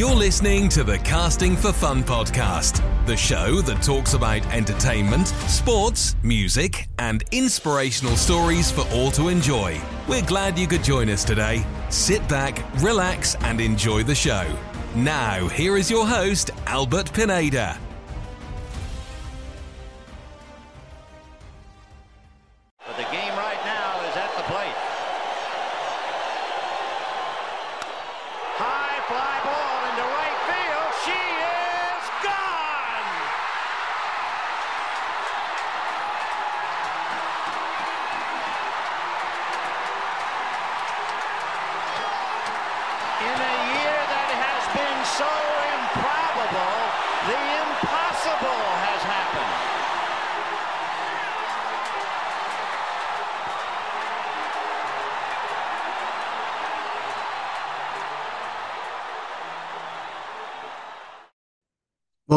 You're listening to the Casting for Fun podcast, the show that talks about entertainment, sports, music, and inspirational stories for all to enjoy. We're glad you could join us today. Sit back, relax, and enjoy the show. Now, here is your host, Albert Pineda.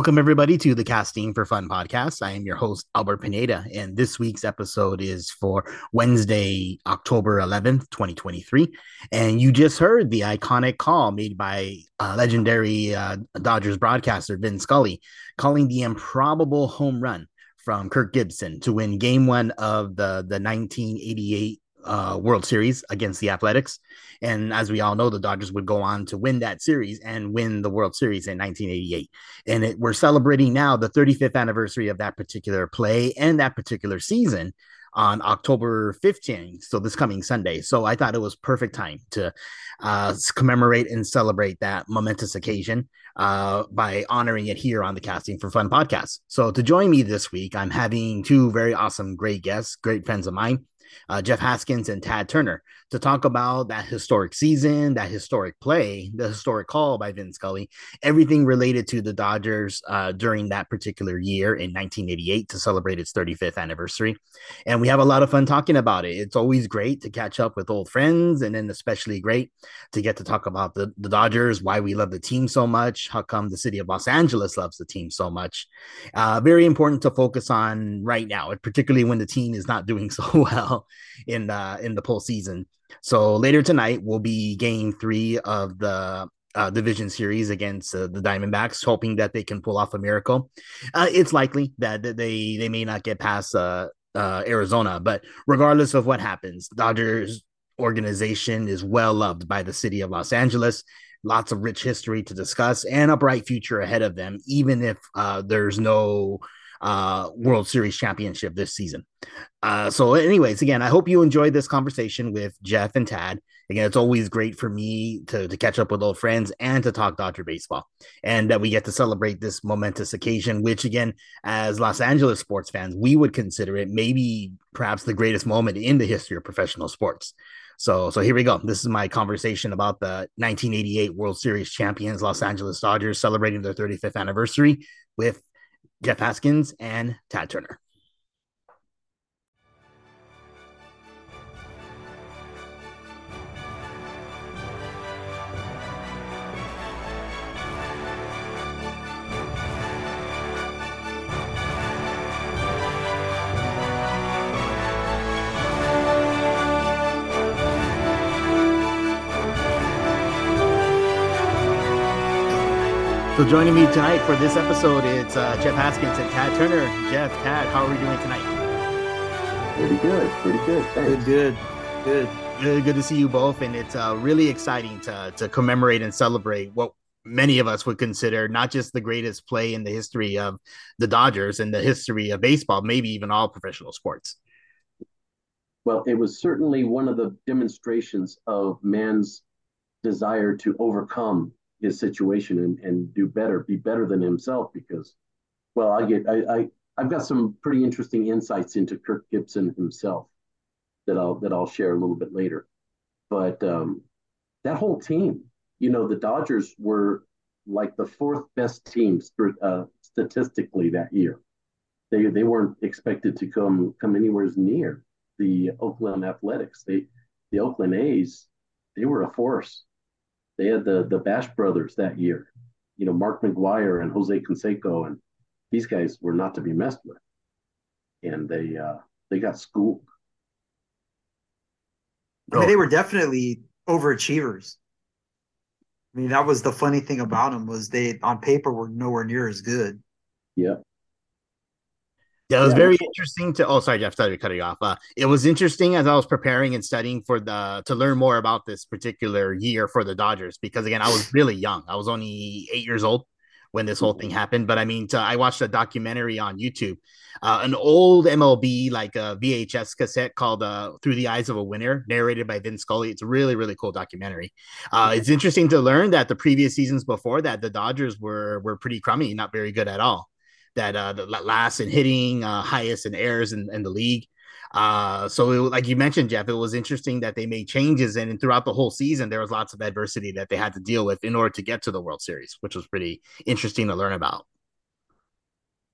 Welcome, everybody, to the Casting for Fun podcast. I am your host, Albert Pineda, and this week's episode is for Wednesday, October 11th, 2023. And you just heard the iconic call made by uh, legendary uh, Dodgers broadcaster Vin Scully calling the improbable home run from Kirk Gibson to win game one of the, the 1988 uh, World Series against the Athletics. And as we all know, the Dodgers would go on to win that series and win the World Series in 1988. And it, we're celebrating now the 35th anniversary of that particular play and that particular season on October 15th. So this coming Sunday. So I thought it was perfect time to uh, commemorate and celebrate that momentous occasion uh, by honoring it here on the Casting for Fun podcast. So to join me this week, I'm having two very awesome, great guests, great friends of mine uh, Jeff Haskins and Tadd Turner to talk about that historic season, that historic play, the historic call by Vin Scully, everything related to the Dodgers uh, during that particular year in 1988 to celebrate its 35th anniversary. And we have a lot of fun talking about it. It's always great to catch up with old friends, and then especially great to get to talk about the, the Dodgers, why we love the team so much, how come the city of Los Angeles loves the team so much. Uh, very important to focus on right now, particularly when the team is not doing so well in uh, in the postseason. So later tonight will be game three of the uh, division series against uh, the Diamondbacks, hoping that they can pull off a miracle. Uh, it's likely that they they may not get past uh, uh, Arizona, but regardless of what happens, Dodgers organization is well loved by the city of Los Angeles. Lots of rich history to discuss and a bright future ahead of them, even if uh, there's no uh, World Series championship this season. Uh, so, anyways, again, I hope you enjoyed this conversation with Jeff and Tadd. Again, it's always great for me to, to catch up with old friends and to talk Dodger baseball, and that we get to celebrate this momentous occasion, which, again, as Los Angeles sports fans, we would consider it maybe perhaps the greatest moment in the history of professional sports. So, so here we go. This is my conversation about the 1988 World Series champions, Los Angeles Dodgers, celebrating their 35th anniversary with Jeff Haskins and Tadd Turner. So joining me tonight for this episode, it's uh, Jeff Haskins and Tadd Turner. Jeff, Tadd, how are we doing tonight? Pretty good, pretty good. Thanks. good, good, good. Good to see you both, and it's uh, really exciting to to commemorate and celebrate what many of us would consider not just the greatest play in the history of the Dodgers and the history of baseball, maybe even all professional sports. Well, it was certainly one of the demonstrations of man's desire to overcome his situation and, and do better, be better than himself. Because, well, I get I, I I've got some pretty interesting insights into Kirk Gibson himself that I'll that I'll share a little bit later. But um, that whole team, you know, the Dodgers were like the fourth best team uh, statistically that year. They they weren't expected to come come anywhere near the Oakland Athletics. They the Oakland A's, they were a force. They had the the Bash brothers that year. You know, Mark McGwire and Jose Canseco, and these guys were not to be messed with. And they uh, they got schooled. I mean, they were definitely overachievers. I mean, that was the funny thing about them was they on paper were nowhere near as good. Yeah. It was yeah. very interesting to. Oh, sorry, Jeff. Sorry to cut you off. Uh, it was interesting as I was preparing and studying for the to learn more about this particular year for the Dodgers because again, I was really young. I was only eight years old when this whole thing mm-hmm. happened. But I mean, to, I watched a documentary on YouTube, uh, an old MLB like a VHS cassette called uh, "Through the Eyes of a Winner," narrated by Vin Scully. It's a really really cool documentary. Uh, it's interesting to learn that the previous seasons before that, the Dodgers were were pretty crummy, not very good at all that uh, the last in hitting, uh, highest in errors in, in the league. Uh, so it, like you mentioned, Jeff, it was interesting that they made changes, and, and throughout the whole season, there was lots of adversity that they had to deal with in order to get to the World Series, which was pretty interesting to learn about.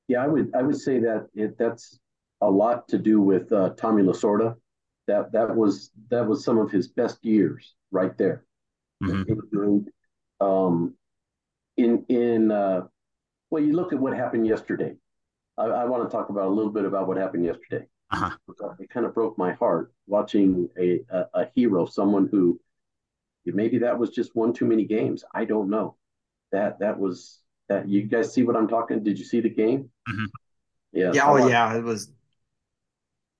Yeah, I would I would say that it, that's a lot to do with uh, Tommy Lasorda. That that was that was some of his best years right there. Mm-hmm. Um, in in uh, well, you look at what happened yesterday. I, I want to talk about a little bit about what happened yesterday. Uh-huh. It kind of broke my heart watching a, a, a hero, someone who maybe that was just one too many games. I don't know. That that was that. You guys see what I'm talking? Did you see the game? Mm-hmm. Yeah. Yeah. Oh, yeah. It was.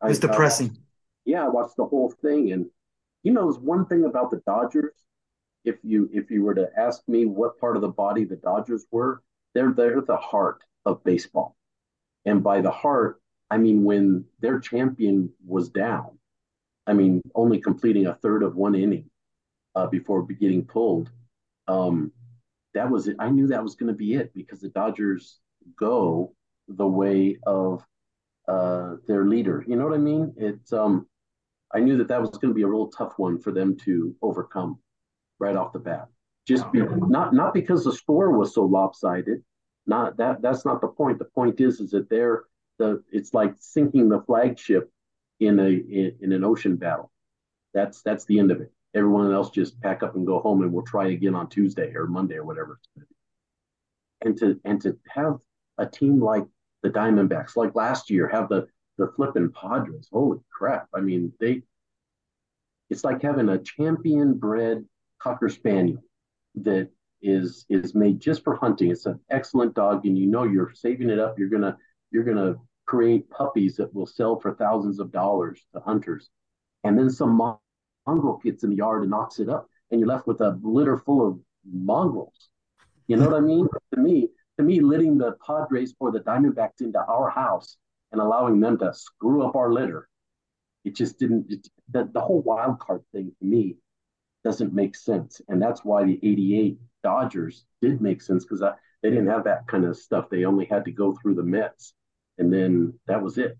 It was I, depressing. I watched, yeah, I watched the whole thing, and he knows one thing about the Dodgers. If you if you were to ask me what part of the body the Dodgers were, they're they're the heart of baseball. And by the heart, I mean when their champion was down, I mean only completing a third of one inning uh, before getting pulled. Um, that was it. I knew that was going to be it because the Dodgers go the way of uh, their leader. You know what I mean? It's um, I knew that that was going to be a real tough one for them to overcome right off the bat just be, not not because the score was so lopsided. Not that that's not the point. The point is is that they're the it's like sinking the flagship in a in, in an ocean battle. That's that's the end of it. Everyone else just pack up and go home, and we'll try again on Tuesday or Monday or whatever. And to and to have a team like the Diamondbacks, like last year, have the the flipping Padres. Holy crap! I mean, they. It's like having a champion bred cocker spaniel that is is made just for hunting. It's an excellent dog, and you know you're saving it up. You're gonna you're gonna create puppies that will sell for thousands of dollars to hunters, and then some mongrel gets in the yard and knocks it up, and you're left with a litter full of mongrels. You know what I mean? To me, to me, letting the Padres or the Diamondbacks into our house and allowing them to screw up our litter, it just didn't. It, the, the whole wild card thing to me doesn't make sense. And that's why the 88 Dodgers did make sense because they didn't have that kind of stuff. They only had to go through the Mets. And then that was it.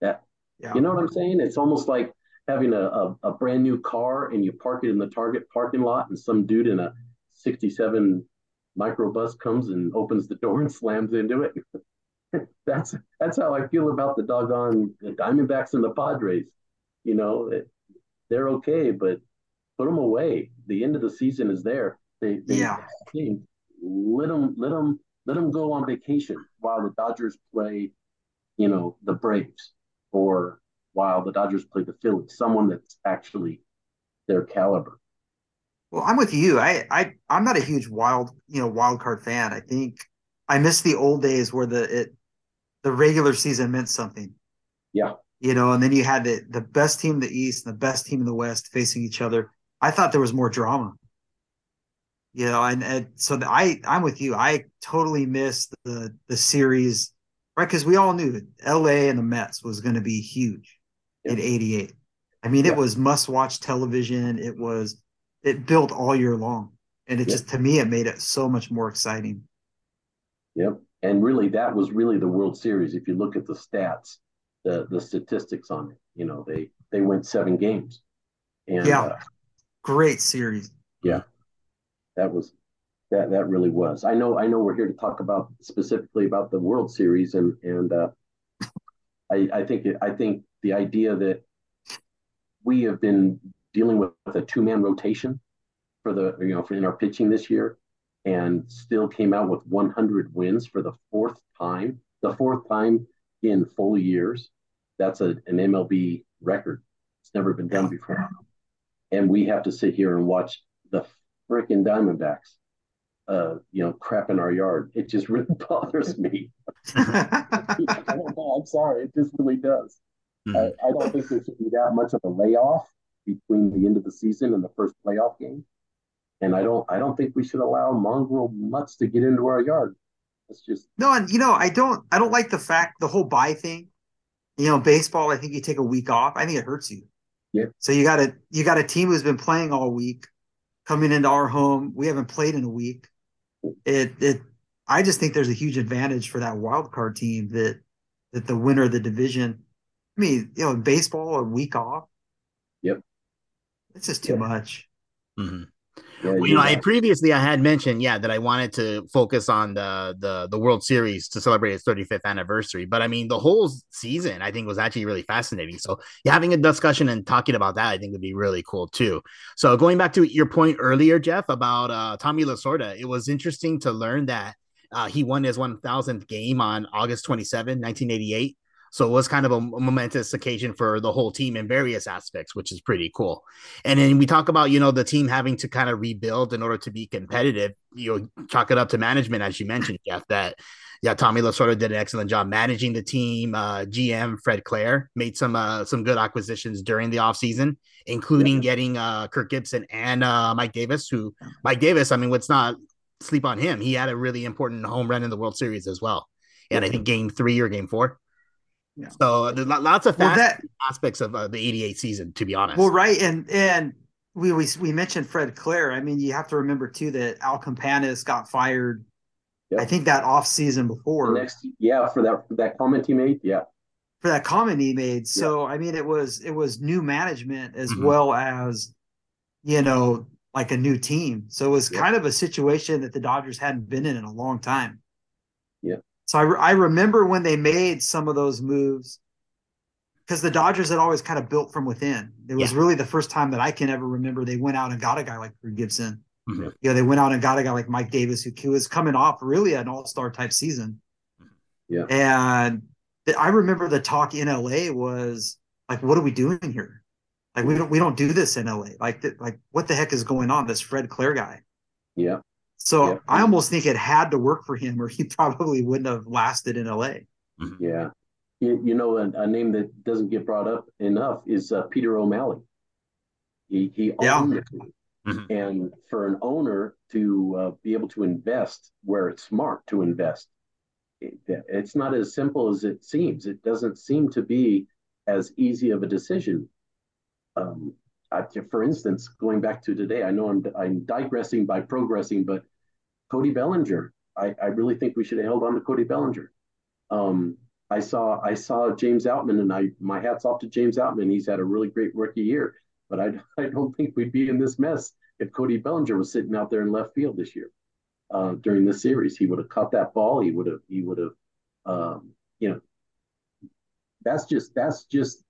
That yeah. you know what I'm saying? It's almost like having a, a, a, brand new car and you park it in the Target parking lot and some dude in a 67 microbus comes and opens the door and slams into it. that's that's how I feel about the doggone the Diamondbacks and the Padres. You know, it, they're okay, but put them away. The end of the season is there. They, they yeah. let them let them let them go on vacation while the Dodgers play, you know, the Braves, or while the Dodgers play the Phillies. Someone that's actually their caliber. Well, I'm with you. I I I'm not a huge wild you know wild card fan. I think I miss the old days where the it the regular season meant something. Yeah. You know, and then you had the the best team in the East and the best team in the West facing each other I thought there was more drama. You know, and, and so the, I I'm with you. I totally missed the the series, right? Because we all knew L.A. and the Mets was going to be huge yeah. in '88. I mean, yeah. it was must watch television. It was it built all year long, and it just to me it made it so much more exciting. Yep, and really that was really the World Series. If you look at the stats, the the statistics on it, you know they they went seven games, and yeah. Uh, great series. Yeah, that was that that really was. I know I know we're here to talk about specifically about the World Series and and uh, I I think it, I think the idea that we have been dealing with, a two man rotation for the you know for in our pitching this year and still came out with 100 wins for the fourth time the fourth time in full years. That's a, an MLB record. It's never been done before and we have to sit here and watch the freaking Diamondbacks, uh, you know, crap in our yard. It just really bothers me. I don't know. I'm sorry. It just really does. Mm-hmm. I, I don't think there should be that much of a layoff between the end of the season and the first playoff game. And I don't I don't think we should allow mongrel mutts to get into our yard. It's just no, and you know, I don't I don't like the fact the whole bye thing. You know, baseball, I think you take a week off. I think it hurts you. Yeah. So you got a you got a team who's been playing all week coming into our home. We haven't played in a week. It it I just think there's a huge advantage for that wild card team that that the winner of the division. I mean, you know, baseball a week off. Yep. It's just too yeah. much. Mm-hmm. Yeah, well, you know, I previously I had mentioned, yeah, that I wanted to focus on the the the World Series to celebrate its 35th anniversary. But I mean, the whole season I think was actually really fascinating. So yeah, having a discussion and talking about that, I think would be really cool too. So going back to your point earlier, Jeff, about uh, Tommy Lasorda, it was interesting to learn that uh, he won his 1000th game on August 27, 1988. So it was kind of a momentous occasion for the whole team in various aspects, which is pretty cool. And then we talk about, you know, the team having to kind of rebuild in order to be competitive. You know, chalk it up to management, as you mentioned, Jeff, that yeah, Tommy Lasorda did an excellent job managing the team. Uh, GM Fred Claire made some uh, some good acquisitions during the offseason, including yeah. getting uh, Kirk Gibson and uh, Mike Davis, who Mike Davis, I mean, let's not sleep on him. He had a really important home run in the World Series as well. And I think game three or game four. Yeah. So there's lots of well, that, aspects of uh, the 88 season, to be honest. Well, right. And, and, we, we we mentioned Fred Claire. I mean, you have to remember too that Al Campanis got fired. Yep. I think that off season before. The next, yeah, for that for that comment he made, yeah, for that comment he made. So I mean, it was it was new management as mm-hmm. well as you know like a new team. So it was kind of a situation that the Dodgers hadn't been in in a long time. Yeah. So I, re- I remember when they made some of those moves because the Dodgers had always kind of built from within. It was yeah. really the first time that I can ever remember they went out and got a guy like Drew Gibson. Mm-hmm. You know, they went out and got a guy like Mike Davis, who, who was coming off really an all star type season. Yeah. And I remember the talk in LA was like, what are we doing here? Like we don't we don't do this in LA. Like like what the heck is going on? This Fred Claire guy. Yeah. So yeah. I almost think it had to work for him, or he probably wouldn't have lasted in LA. Mm-hmm. Yeah, you, you know, a, a, name that doesn't get brought up enough is uh, Peter O'Malley. He he owned yeah. it, mm-hmm. and for an owner to uh, be able to invest where it's smart to invest, it, it's not as simple as it seems. It doesn't seem to be as easy of a decision. Um, I, for instance, going back to today, I know I'm I'm digressing by progressing, but Cody Bellinger, I, I really think we should have held on to Cody Bellinger. Um, I saw I saw James Outman, and I my hats off to James Outman. He's had a really great rookie year, but I I don't think we'd be in this mess if Cody Bellinger was sitting out there in left field this year uh, during the series. He would have caught that ball. He would have he would have um, you know. That's just that's just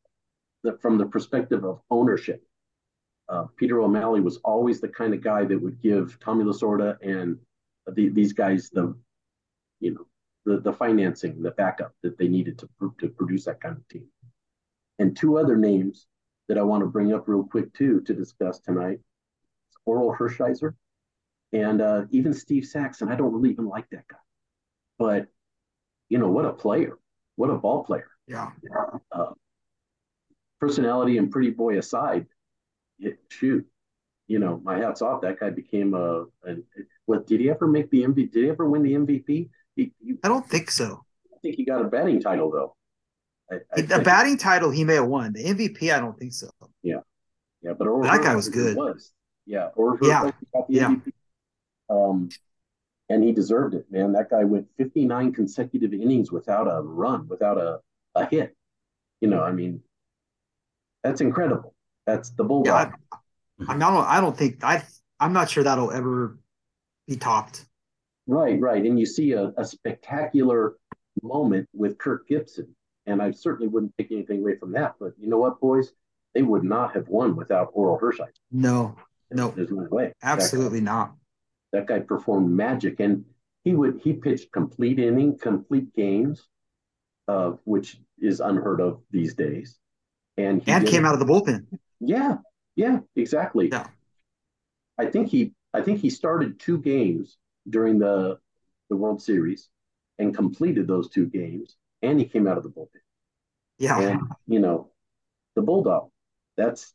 the, from the perspective of ownership uh, Peter O'Malley was always the kind of guy that would give Tommy Lasorda and the, these guys the, you know, the, the financing, the backup that they needed to, to produce that kind of team. And two other names that I want to bring up real quick too to discuss tonight: Orel Hershiser and uh, even Steve Saxon. I don't really even like that guy, but you know what a player, what a ball player. Yeah. Uh, personality and pretty boy aside, shoot, you know, my hat's off. That guy became a, a what? Did he ever make the MVP? Did he ever win the MVP? He, he, I don't think so. I think he got a batting title though. I, I the batting title he may have won. The MVP, I don't think so. Yeah, yeah, but that guy was good. Was yeah, or yeah, yeah. MVP. Um, and he deserved it, man. That guy went 59 consecutive innings without a run, without a, a hit. You know, I mean, that's incredible. That's the bulldog. Yeah, I, I, mean, I don't. I don't think I. I'm not sure that'll ever be topped. Right, right. And you see a, a spectacular moment with Kirk Gibson, and I certainly wouldn't take anything away from that. But you know what, boys? They would not have won without Orel Hershiser. No, no, there's no way. Absolutely that guy, not. That guy performed magic, and he would he pitched complete inning, complete games, uh, which is unheard of these days. And and came out of the bullpen. Yeah, yeah, exactly. Yeah. I think he I think he started two games during the the World Series and completed those two games, and he came out of the bullpen. Yeah. And you know, the Bulldog, that's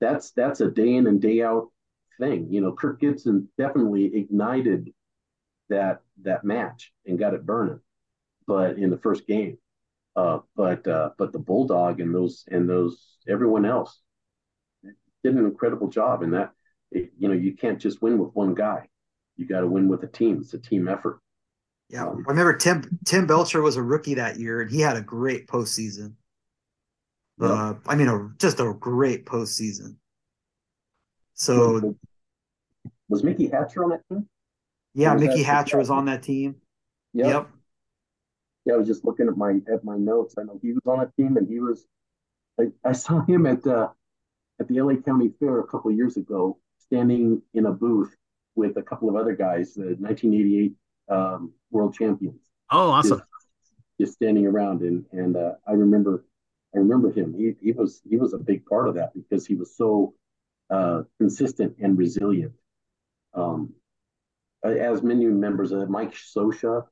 that's that's a day in and day out thing. You know, Kirk Gibson definitely ignited that that match and got it burning, but in the first game. Uh, but uh, but the Bulldog and those and those everyone else did an incredible job. And that it, you know you can't just win with one guy. You got to win with a team. It's a team effort. Yeah, um, I remember Tim Tim Belcher was a rookie that year, and he had a great postseason. Yeah. Uh, I mean, a, just a great postseason. So, was Mickey Hatcher on that team? Yeah, Mickey Hatcher was on that team. Yep. yep. Yeah, I was just looking at my at my notes. I know he was on that team, and he was. I, I saw him at uh, at the LA County Fair a couple years ago, standing in a booth with a couple of other guys, the 1988 um, world champions. Oh, awesome! Just, just standing around, and and uh, I remember, I remember him. He he was he was a big part of that because he was so uh, consistent and resilient. Um, as many members of Mike Scioscia,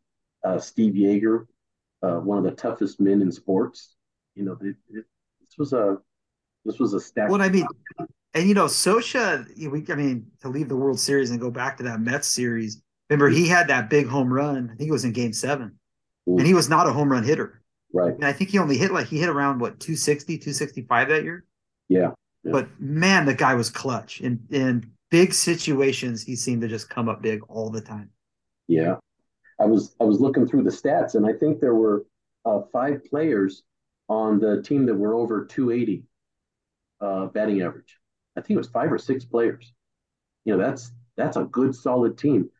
uh, Steve Yeager, uh, one of the toughest men in sports. You know, it, it, this was a this was a stack. What I mean, and you know, Scioscia, we, I mean, to leave the World Series and go back to that Mets series. Remember, he had that big home run. I think it was in Game Seven, mm. and he was not a home run hitter. Right. And I think he only hit like he hit around what 260, 265 that year. Yeah. yeah. But man, the guy was clutch. In in big situations, he seemed to just come up big all the time. Yeah. I was I was looking through the stats, and I think there were uh, five players on the team that were over 280 uh, batting average. I think it was five or six players. You know, that's that's a good solid team.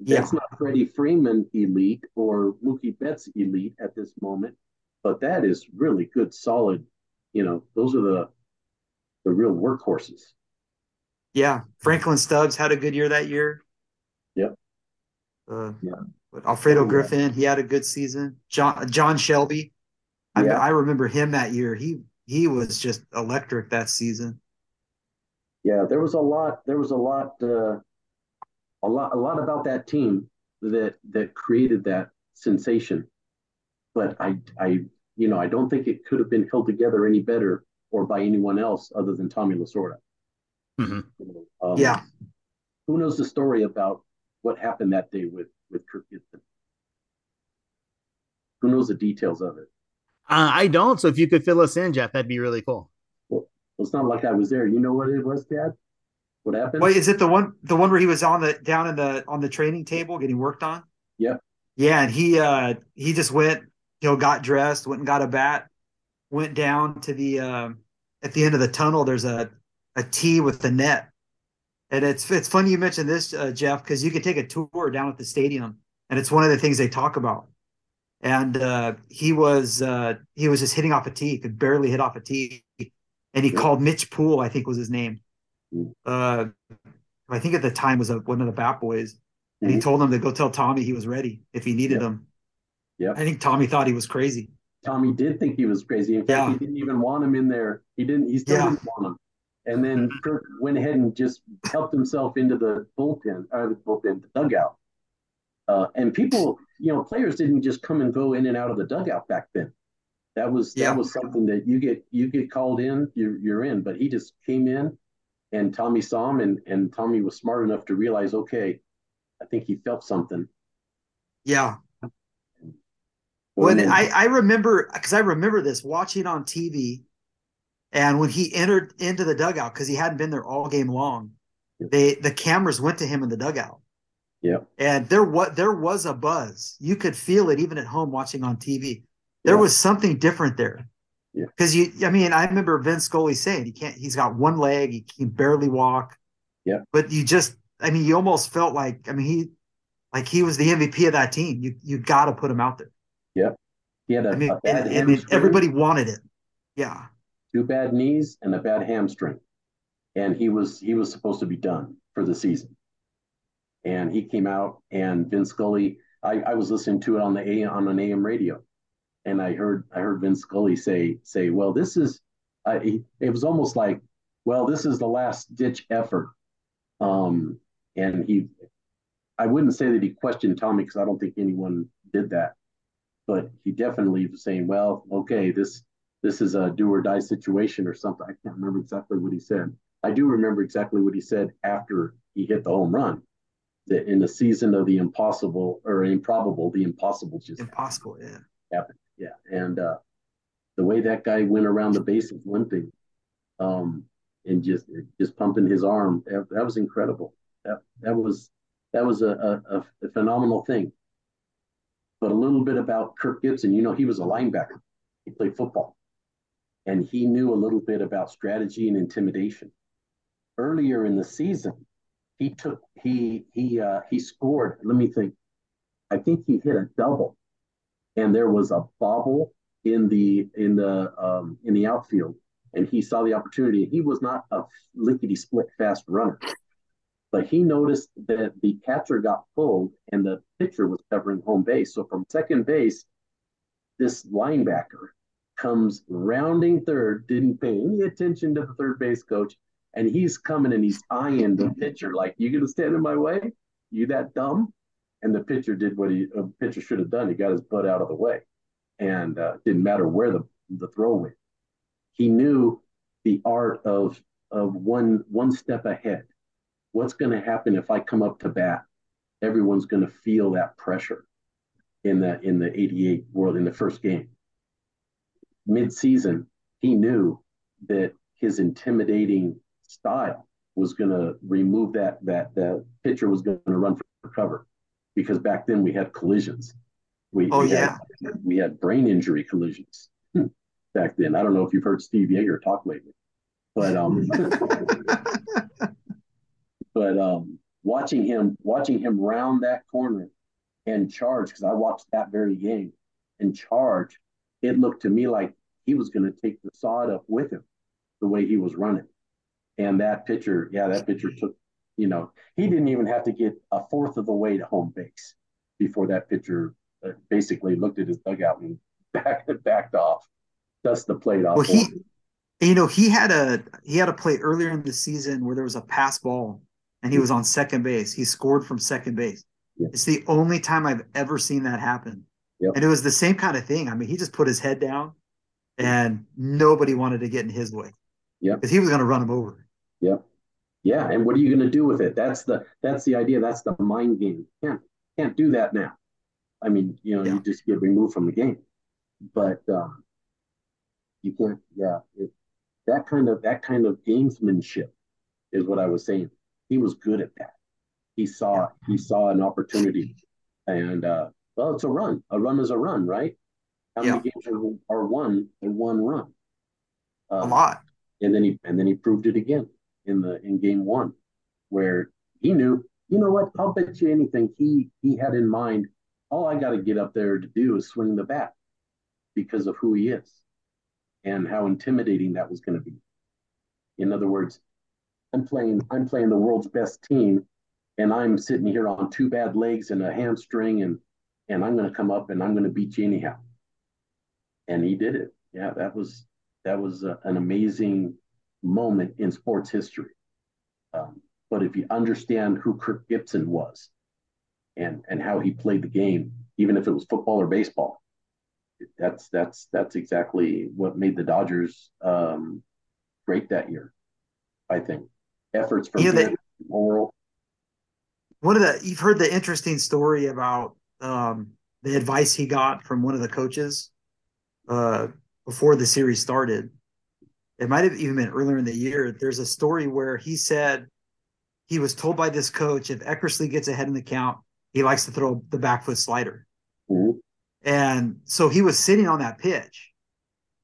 That's yeah. not Freddie Freeman elite or Mookie Betts elite at this moment, but that is really good, solid. You know, those are the the real workhorses. Yeah, Franklin Stubbs had a good year that year. Yep. Uh, yeah. But Alfredo Griffin, he had a good season. John John Shelby, yeah. I, I remember him that year. He he was just electric that season. Yeah, there was a lot. There was a lot. Uh, a lot. A lot about that team that that created that sensation. But I, I, you know, I don't think it could have been held together any better or by anyone else other than Tommy Lasorda. Mm-hmm. Um, yeah. Who knows the story about what happened that day with with Kirk Gibson? Who knows the details of it? Uh, I don't. So if you could fill us in, Jeff, that'd be really cool. Well, it's not like I was there. You know what it was, Dad? What happened? Wait, is it the one the one where he was on the down in the on the training table getting worked on? Yeah. Yeah, and he uh he just went, you know, got dressed, went and got a bat, went down to the um at the end of the tunnel. There's a a tee with the net, and it's it's funny you mentioned this, uh, Jeff, because you could take a tour down at the stadium, and it's one of the things they talk about and uh, he was uh, he was just hitting off a tee, could barely hit off a tee, and he called Mitch Poole, I think was his name. Uh, I think at the time was a, one of the Bat Boys, and mm-hmm. he told him to go tell Tommy he was ready if he needed him. Yeah, I think Tommy thought he was crazy. Tommy did think he was crazy. In fact, yeah. he didn't even want him in there. He didn't. He still yeah. didn't want him. And then mm-hmm. Kirk went ahead and just helped himself into the bullpen, or uh, the bullpen, the dugout. Uh, and people, you know, players didn't just come and go in and out of the dugout back then. That was yeah. that was something that you get you get called in, you're you're in. But he just came in, and Tommy saw him, and and Tommy was smart enough to realize, okay, I think he felt something. Yeah. When I I remember because I remember this watching on TV, and when he entered into the dugout because he hadn't been there all game long, they the cameras went to him in the dugout yeah. And there was there was a buzz. You could feel it even at home watching on TV. There yeah. was something different there. Yeah. Because you I mean, I remember Vin Scully saying he can't he's got one leg, he can barely walk. Yeah. But you just I mean, you almost felt like I mean he like he was the MVP of that team. You you gotta put him out there. Yeah. He had a, I mean, a and everybody wanted it. Yeah. Two bad knees and a bad hamstring. And he was he was supposed to be done for the season and he came out and Vin Scully. I, I was listening to it on the A on an AM radio, and I heard I heard Vin Scully say say, well, this is. Uh, it was almost like, well, this is the last ditch effort. Um, and he, I wouldn't say that he questioned Tommy because I don't think anyone did that, but he definitely was saying, "Well, okay, this this is a do or die situation or something." I can't remember exactly what he said. I do remember exactly what he said after he hit the home run. That in the season of the impossible or improbable, the impossible just impossible, yeah, happened. Yeah, and uh, the way that guy went around the bases limping, um, and just just pumping his arm, that, that was incredible. That that was that was a, a, a phenomenal thing. But a little bit about Kirk Gibson, you know, he was a linebacker. He played football, and he knew a little bit about strategy and intimidation. Earlier in the season, he took he he uh, he scored. Let me think. I think he hit a double, and there was a bobble in the in the um, in the outfield, and he saw the opportunity. He was not a lickety split fast runner, but he noticed that the catcher got pulled and the pitcher was covering home base. So from second base, this linebacker comes rounding third, didn't pay any attention to the third base coach, and he's coming and he's eyeing the pitcher like, "You gonna stand in my way? You that dumb?" And the pitcher did what he a pitcher should have done. He got his butt out of the way, and uh, didn't matter where the the throw went. He knew the art of of one one step ahead. What's going to happen if I come up to bat? Everyone's going to feel that pressure in the in the 88 world in the first game. Mid-season, he knew that his intimidating style was going to remove that that that pitcher was going to run for cover because back then we had collisions. We, oh we yeah, had, we had brain injury collisions back then. I don't know if you've heard Steve Yeager talk lately, but um, but um, watching him watching him round that corner and charge because I watched that very game and charge, it looked to me like he was going to take the sod up with him, the way he was running. And that pitcher, yeah, that pitcher took, you know, he didn't even have to get a fourth of the way to home base before that pitcher uh, basically looked at his dugout and backed backed off, dust the plate off. Well, he, you know, he had a he had a play earlier in the season where there was a pass ball and he was on second base. He scored from second base. Yeah. It's the only time I've ever seen that happen. Yep. And it was the same kind of thing. I mean, he just put his head down and nobody wanted to get in his way. Yeah. Because he was going to run him over. Yeah. Yeah. And what are you going to do with it? That's the that's the idea. That's the mind game. Can't can't do that now. I mean, you know, yeah. you just get removed from the game. But um, you can't. Yeah. It, that kind of that kind of gamesmanship is what I was saying. He was good at that. He saw yeah. he saw an opportunity, and uh, well, it's a run. A run is a run, right? How yeah. many games are, are won in one run? Um, a lot. And then he and then he proved it again in the in game one, where he knew, you know what? I'll bet you anything. He he had in mind, all I got to get up there to do is swing the bat, because of who he is, and how intimidating that was going to be. In other words, I'm playing I'm playing the world's best team, and I'm sitting here on two bad legs and a hamstring, and and I'm going to come up and I'm going to beat you anyhow. And he did it. Yeah, that was that was a, an amazing moment in sports history. Um, but if you understand who Kirk Gibson was, and and how he played the game, even if it was football or baseball, that's that's that's exactly what made the Dodgers um, great that year. I think efforts from yeah, Orel. One of the you've heard the interesting story about um, the advice he got from one of the coaches uh, before the series started. It might have even been earlier in the year. There's a story where he said he was told by this coach if Eckersley gets ahead in the count, he likes to throw the back foot slider. Mm-hmm. And so he was sitting on that pitch.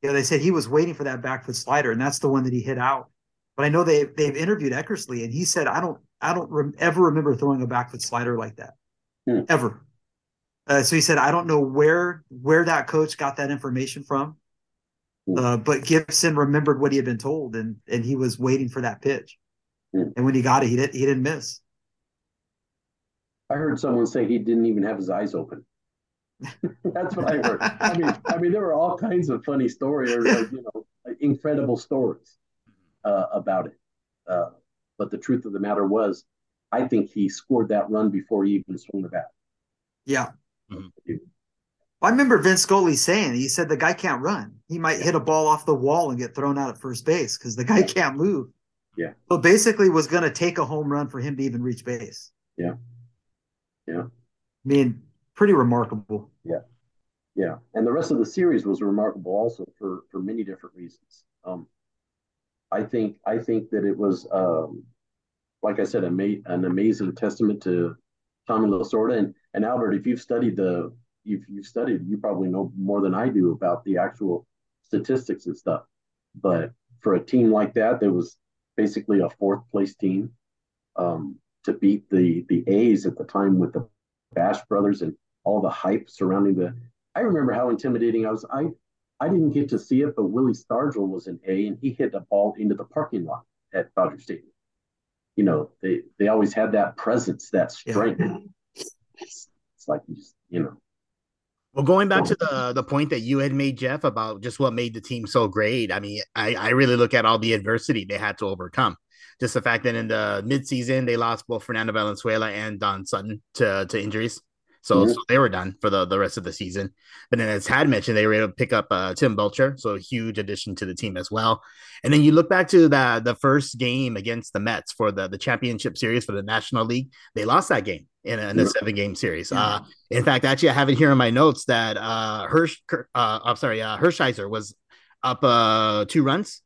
You know, they said he was waiting for that back foot slider, and that's the one that he hit out. But I know they they've interviewed Eckersley, and he said, "I don't I don't rem- ever remember throwing a back foot slider like that, hmm. ever." Uh, so he said, "I don't know where where that coach got that information from. Uh, but Gibson remembered what he had been told, and and he was waiting for that pitch, hmm. and when he got it, he didn't he didn't miss." I heard someone say he didn't even have his eyes open. That's what I heard. I mean, I mean, there were all kinds of funny stories, or, you know, incredible stories uh, about it. Uh, but the truth of the matter was, I think he scored that run before he even swung the bat. Yeah. Mm-hmm. I remember Vin Scully saying he said the guy can't run. He might hit a ball off the wall and get thrown out at first base because the guy can't move. Yeah. So basically, was going to take a home run for him to even reach base. Yeah. Yeah. I mean, pretty remarkable. Yeah. Yeah. And the rest of the series was remarkable also for for many different reasons. Um, I think I think that it was um, like I said, ma- an amazing testament to Tommy Lasorda and and Albert. If you've studied the you've you've studied, you probably know more than I do about the actual statistics and stuff. But for a team like that, there was basically a fourth place team um, to beat the the A's at the time with the Bash brothers and all the hype surrounding the. I remember how intimidating I was. I I didn't get to see it, but Willie Stargell was an A, and he hit a ball into the parking lot at Dodger Stadium. You know, they they always had that presence, that strength. Yeah. It's, it's like you just, you know. Well, going back to the the point that you had made, Jeff, about just what made the team so great. I mean, I, I really look at all the adversity they had to overcome. Just the fact that in the midseason they lost both Fernando Valenzuela and Don Sutton to to injuries. So, mm-hmm. so, they were done for the, the rest of the season. But then, as had mentioned, they were able to pick up uh, Tim Belcher, so a huge addition to the team as well. And then you look back to the the first game against the Mets for the the championship series for the National League. They lost that game in a, in a seven game series. Uh, in fact, actually, I have it here in my notes that uh, Hirsch, uh, I'm sorry, uh, Hershiser was up uh, two runs,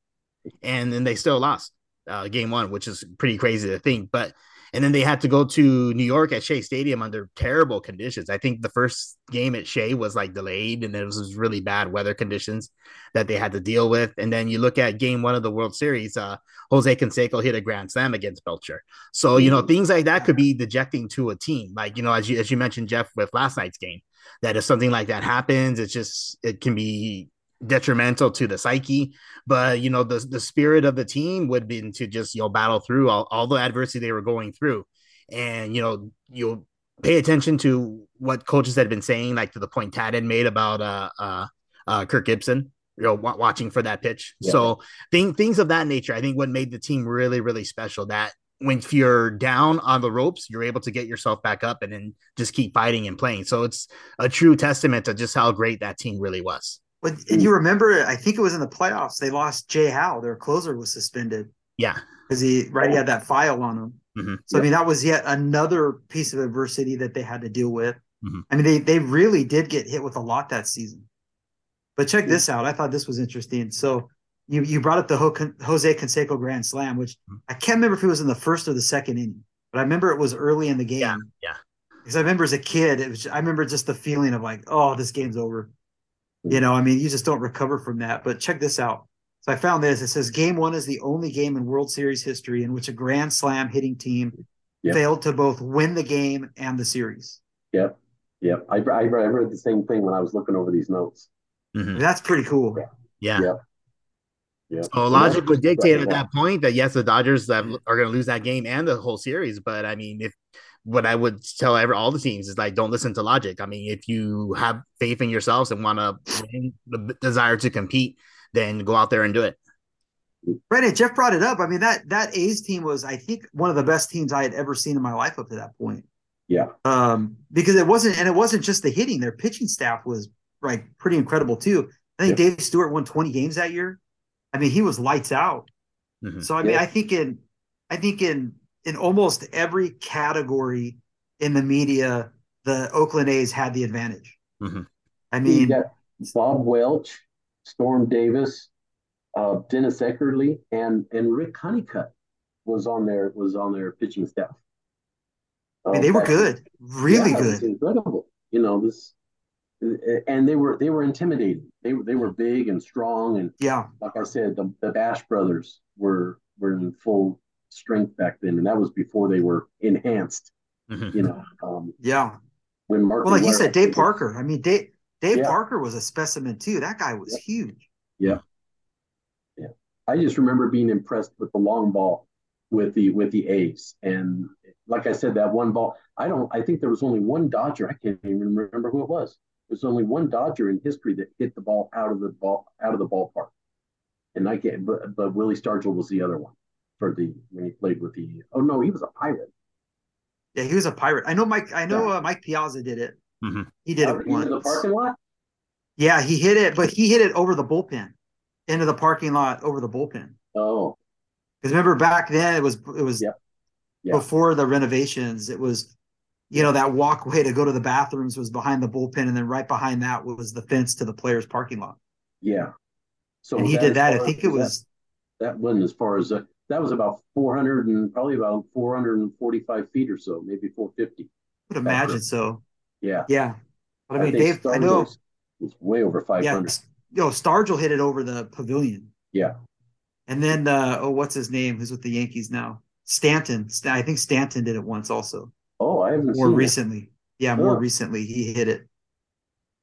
and then they still lost uh, game one, which is pretty crazy to think. But and then they had to go to New York at Shea Stadium under terrible conditions. I think the first game at Shea was like delayed, and it was really bad weather conditions that they had to deal with. And then you look at Game One of the World Series, uh, Jose Canseco hit a grand slam against Belcher. So you know things like that could be dejecting to a team. Like you know, as you as you mentioned, Jeff, with last night's game, that if something like that happens, it's just it can be detrimental to the psyche. But you know, the the spirit of the team would be to just you know battle through all, all the adversity they were going through, and you know you'll pay attention to what coaches had been saying, like to the point Tadd had made about uh uh, uh Kirk Gibson. You know, w- watching for that pitch. Yeah. So thing, things of that nature, I think, what made the team really, really special. That when you're down on the ropes, you're able to get yourself back up and then just keep fighting and playing. So it's a true testament to just how great that team really was. But and you remember, I think it was in the playoffs. They lost Jay Howell. Their closer was suspended. Yeah, because he right he had that file on him. Mm-hmm. So I mean, that was yet another piece of adversity that they had to deal with. Mm-hmm. I mean, they they really did get hit with a lot that season. But check this out. I thought this was interesting. So you you brought up the Jose Canseco Grand Slam, which mm-hmm. I can't remember if it was in the first or the second inning, but I remember it was early in the game. Yeah, yeah. Because I remember as a kid, it was I remember just the feeling of like, oh, this game's over. You know, I mean, you just don't recover from that. But check this out. So I found this. It says game one is the only game in World Series history in which a grand slam hitting team yep. failed to both win the game and the series. Yep. Yep. I, I read the same thing when I was looking over these notes. Mm-hmm. That's pretty cool. Yeah. yeah. Yep. Yep. So logic would dictate at that point that yes, the Dodgers are going to lose that game and the whole series. But I mean, if what I would tell every, all the teams is like, don't listen to logic. I mean, if you have faith in yourselves and want to the desire to compete, then go out there and do it. Right, and Jeff brought it up. I mean that that A's team was, I think, one of the best teams I had ever seen in my life up to that point. Yeah, um, because it wasn't, and it wasn't just the hitting. Their pitching staff was like pretty incredible too. I think yeah. Dave Stewart won 20 games that year. I mean, he was lights out. Mm-hmm. So I mean, yeah. I think in, I think in in almost every category in the media, the Oakland A's had the advantage. Mm-hmm. I mean, Bob Welch, Storm Davis, uh, Dennis Eckersley, and and Rick Honeycutt was on their was on their pitching staff. Uh, I mean, they were good, really yeah, good, incredible. You know this, and they were they were intimidating. They were they were big and strong, and yeah, like I said, the, the Bash brothers were were in full strength back then, and that was before they were enhanced. Mm-hmm. You know, um, yeah. When Mark, well, like you said, Dave Parker. I mean, Dave Dave yeah. Parker was a specimen too. That guy was yeah. huge. Yeah, yeah. I just remember being impressed with the long ball with the with the A's, and like I said, that one ball. I don't. I think there was only one Dodger. I can't even remember who it was. There's only one Dodger in history that hit the ball out of the ball out of the ballpark, and I can't. But but Willie Stargell was the other one for the when he played with the. Oh no, he was a pirate. Yeah, he was a pirate. I know Mike. I know uh, Mike Piazza did it. Mhm. He did Out it into once. the parking lot. Yeah, he hit it, but he hit it over the bullpen, into the parking lot over the bullpen. Oh, Because remember back then it was it was Yep. Yeah. before the renovations. It was, you know, that walkway to go to the bathrooms was behind the bullpen, and then right behind that was the fence to the players' parking lot. yeah. So and he did that. I far- think it that- was that wasn't as far as uh, that was about 400 and probably about 445 feet or so, maybe 450. I would imagine so. Yeah. Yeah, but I mean, think Dave, I know. Was way over 500. Yeah, yo, Stargell hit it over the pavilion. Yeah. And then, uh, oh, what's his name? Who's with the Yankees now? Stanton. I think Stanton did it once also. Oh, I haven't More seen it. recently. Yeah, more Oh. recently. He hit it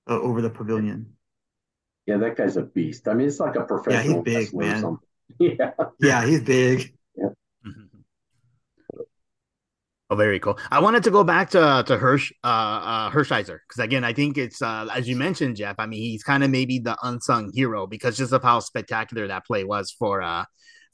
uh, over the pavilion. Yeah, that guy's a beast. I mean, it's like a professional big, wrestler or man. Something. Yeah. Yeah, he's big. Oh, very cool. I wanted to go back to to Hirsch, uh, uh Hershiser, because again, I think it's uh, as you mentioned, Jeff. I mean, he's kind of maybe the unsung hero because just of how spectacular that play was for uh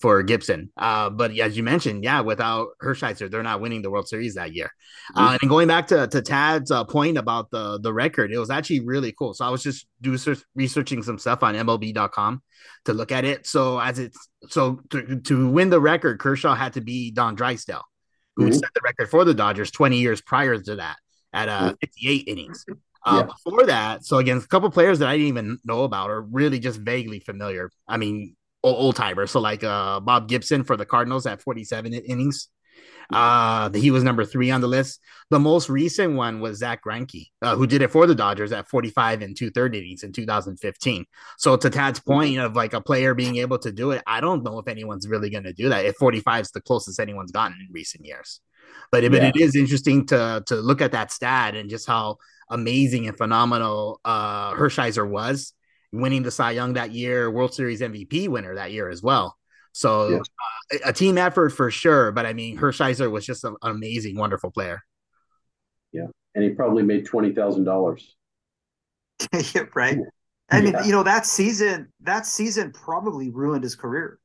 for Gibson. Uh, but as you mentioned, yeah, without Hershiser, they're not winning the World Series that year. Uh, and going back to to Tadd's uh, point about the the record, it was actually really cool. So I was just do researching some stuff on MLB.com to look at it. So as it's so to, to win the record, Kershaw had to be Don Drysdale who Mhm. set the record for the Dodgers 20 years prior to that at uh, 58 innings. Uh, Yeah. Before that, so against a couple players that I didn't even know about or really just vaguely familiar. I mean, old timer. So like uh, Bob Gibson for the Cardinals at 47 innings. Uh, he was number three on the list. The most recent one was Zach Greinke, uh, who did it for the Dodgers at 45 and two third innings in 2015. So to Tadd's point of like a player being able to do it, I don't know if anyone's really going to do that. If 45 is the closest anyone's gotten in recent years, but but Yeah. it is interesting to to look at that stat and just how amazing and phenomenal uh Hershiser was winning the Cy Young that year, World Series MVP winner that year as well. So Yeah. uh, a- a team effort for sure, but I mean Hershiser was just an amazing, wonderful player. Yeah, and he probably made $20,000. yeah, right. I mean, Yeah. you know, that season, that season probably ruined his career.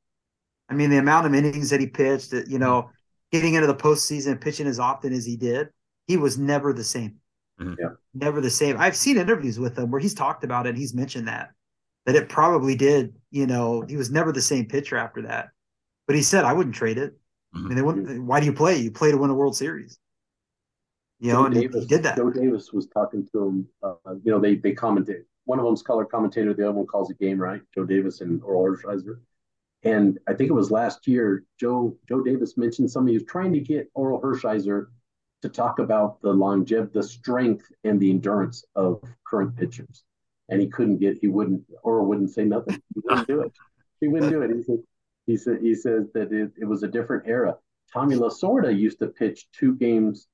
I mean, the amount of innings that he pitched, you know, getting into the postseason, pitching as often as he did, he was never the same. Mhm. Yeah. Never the same. I've seen interviews with him where he's talked about it. And he's mentioned that, that it probably did, you know, he was never the same pitcher after that. But he said, I wouldn't trade it. I mean, they wouldn't, why do you play? You play to win a World Series. You know, Joe and he- Davis, he did that. Joe Davis was talking to him. Uh, you know, they they commented. One of them's color commentator, the other one calls the game, right? Joe Davis and Orel Hershiser. And I think it was last year, Joe Joe Davis mentioned somebody was trying to get Orel Hershiser to talk about the longevity, the strength, and the endurance of current pitchers. And he couldn't get, he wouldn't, or wouldn't say nothing. He wouldn't do it. He wouldn't do it. He said, he said, he says that it, it was a different era. Tommy Lasorda used to pitch two games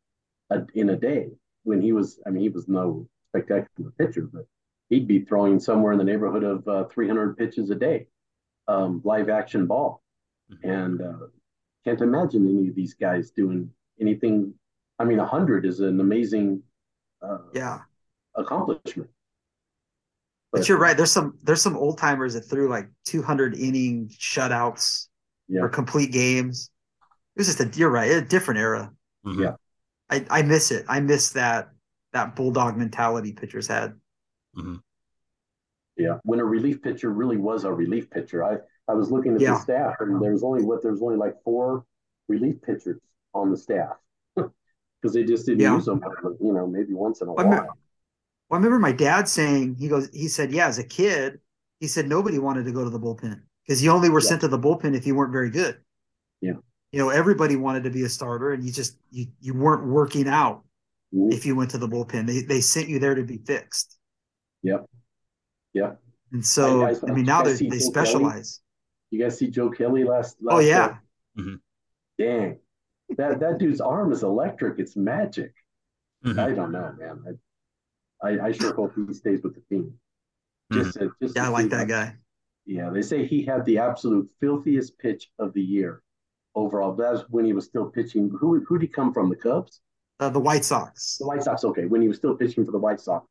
a, in a day when he was, I mean, he was no spectacular pitcher, but he'd be throwing somewhere in the neighborhood of uh, 300 pitches a day, um, live action ball. And uh, can't imagine any of these guys doing anything. I mean, 100 is an amazing uh, Yeah. accomplishment. But you're right. There's some there's some old timers that threw like 200 inning shutouts Yeah. or complete games. It was just a you're right, a different era. Mhm. Yeah. I, I miss it. I miss that that bulldog mentality pitchers had. Yeah, when a relief pitcher really was a relief pitcher. I, I was looking at Yeah. the staff, and there's only what there's only like four relief pitchers on the staff because they just didn't Yeah. use them. You know, maybe once in a I while. remember- Well, I remember my dad saying he goes he said yeah as a kid he said nobody wanted to go to the bullpen because you only were Yeah. sent to the bullpen if you weren't very good. Yeah. You know everybody wanted to be a starter and you just you you weren't working out Mhm. if you went to the bullpen. They they sent you there to be fixed. Yep. Yep. And so I- I, I- mean now they they Joe Kelly. specialize. You guys see Joe Kelly last? last Oh yeah. Mhm. Dang, that that dude's arm is electric. It's magic. Mhm. I don't know, man. I, I, I sure hope he stays with the team. Just to, just Yeah, to I like that guy. Yeah, they say he had the absolute filthiest pitch of the year overall. That's when he was still pitching. Who who'd he come from? The Cubs? Uh, the White Sox. The White Sox. Okay, when he was still pitching for the White Sox,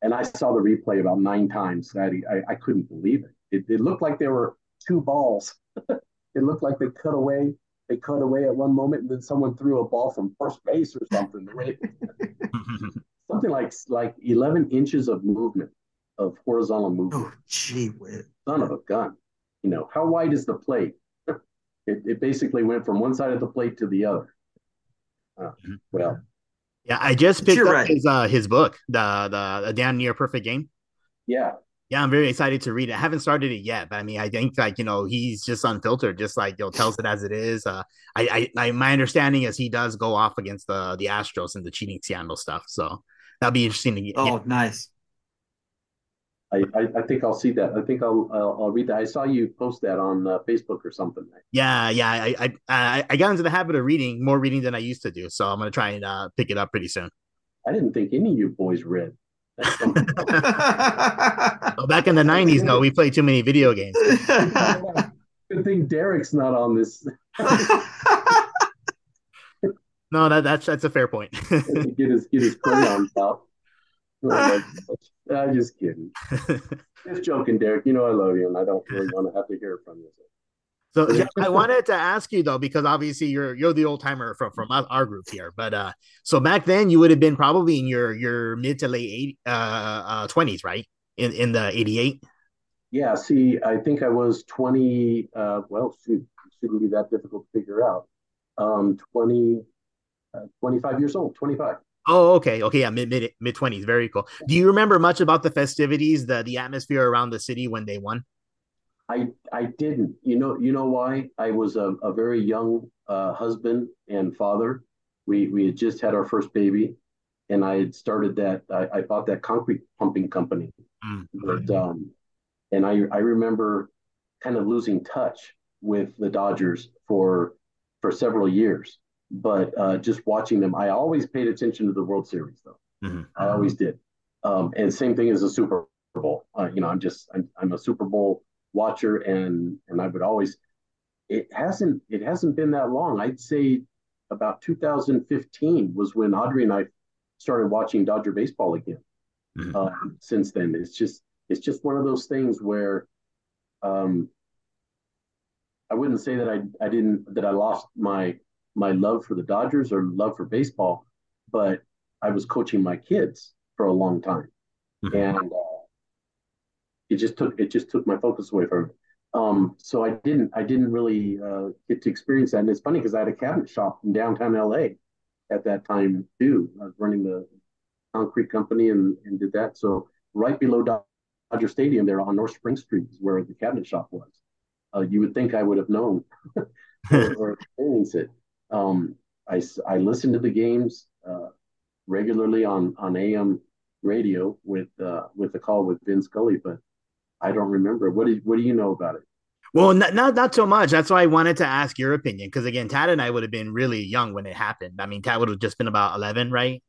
and I saw the replay about nine times. That I, I couldn't believe it. it. It looked like there were two balls. it looked like they cut away they cut away at one moment, and then someone threw a ball from first base or something. something like like 11 inches of movement of horizontal movement. Oh, gee whiz. Son of a gun. You know, how wide is the plate? it, it basically went from one side of the plate to the other. Uh, well, yeah, I just picked up right. his uh his book, the the, the damn near perfect game. yeah, Yeah, I'm very excited to read it. I haven't started it yet, but I mean, I think like you know he's just unfiltered, just like you know tells it as it is. Uh, I, I, I my understanding is he does go off against the the Astros and the cheating scandal stuff, so that'll be interesting to get. Oh, nice. I, I, I think I'll see that. I think I'll, I'll I'll read that. I saw you post that on uh, Facebook or something. Yeah, yeah, I, I I I got into the habit of reading more reading than I used to do, so I'm gonna try and uh, pick it up pretty soon. I didn't think any of you boys read. Well, back in the '90s, no, we played too many video games. Good thing Derek's not on this. No, that that's that's a fair point. get his get his crayons out. I'm just kidding. Just joking, Derek. You know I love you, and I don't really want to have to hear from you. So yeah, I wanted to ask you though, because obviously you're you're the old timer from from our group here. But uh, so back then you would have been probably in your your mid to late eight uh twenties, right? In in the eighty eight. Yeah. See, I think I was 20. Uh, well, shoot, shouldn't be that difficult to figure out. Um, 20, uh, 25 years old. 25. Oh, okay, okay, yeah, mid mid mid twenties, very cool. Do you remember much about the festivities, the the atmosphere around the city when they won? I I didn't. You know. You know why? I was a, a very young uh, husband and father. We we had just had our first baby, and I had started that. I, I bought that concrete pumping company. Mm. But um, and I I remember kind of losing touch with the Dodgers for for several years. But uh, just watching them, I always paid attention to the World Series, though. Mhm. I always did. Um, and same thing as the Super Bowl. Uh, you know, I'm just I'm, I'm a Super Bowl watcher, and and I would always. It hasn't it hasn't been that long. I'd say about 2015 was when Audrey and I started watching Dodger baseball again. Mhm. Um, since then, it's just it's just one of those things where, um, I wouldn't say that I I didn't that I lost my my love for the Dodgers or love for baseball, but I was coaching my kids for a long time, Mhm. and uh, it just took it just took my focus away from it. Um, so I didn't I didn't really uh, get to experience that. And it's funny because I had a cabinet shop in downtown LA at that time too. I was running the concrete company and, and did that. So right below Dodger Stadium there on North Spring Street is where the cabinet shop was. Uh, you would think I would have known or, or experienced it. Um, I, I listened to the games uh, regularly on, on AM radio with uh, with the call with Vin Scully, but I don't remember. What do what do you know about it? Well, not, not not so much. That's why I wanted to ask your opinion because again, Tadd and I would have been really young when it happened. I mean, Tadd would have just been about eleven, right?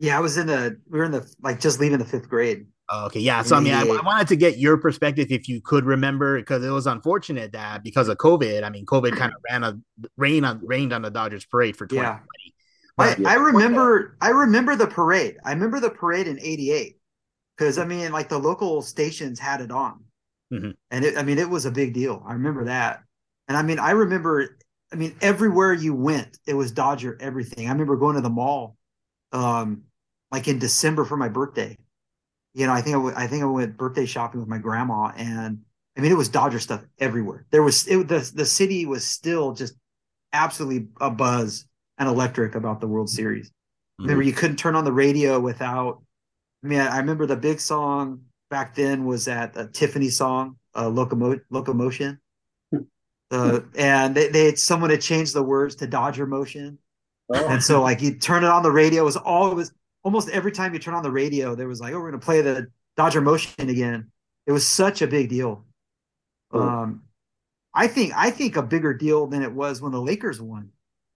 Yeah, I was in the we were in the like just leaving the fifth grade. Oh, Okay, yeah. So I mean, I, I wanted to get your perspective if you could remember because it was unfortunate that because of COVID, I mean, COVID kind of ran a rain on rained on the Dodgers parade for 2020. I, But I remember I remember the parade. I remember the parade in '88 because I mean, like the local stations had it on, Mhm. and it, I mean, it was a big deal. I remember that, and I mean, I remember, I mean, everywhere you went, it was Dodger everything. I remember going to the mall, um, like in December for my birthday. You know, I think I went- think I went birthday shopping with my grandma, and I mean, it was Dodger stuff everywhere. There was it, the the city was still just absolutely a buzz and electric about the World Series. Remember, you couldn't turn on the radio without. I mean, I remember the big song back then was that uh, Tiffany song, uh, Locomo- Locomotion. Uh, and they, they had someone had changed the words to Dodger Motion, Oh, and so like you turn it on the radio, it was all it was almost every time you turn on the radio, there was like, oh, we're gonna play the Dodger Motion again. It was such a big deal. Oh. Um, I think I think a bigger deal than it was when the Lakers won,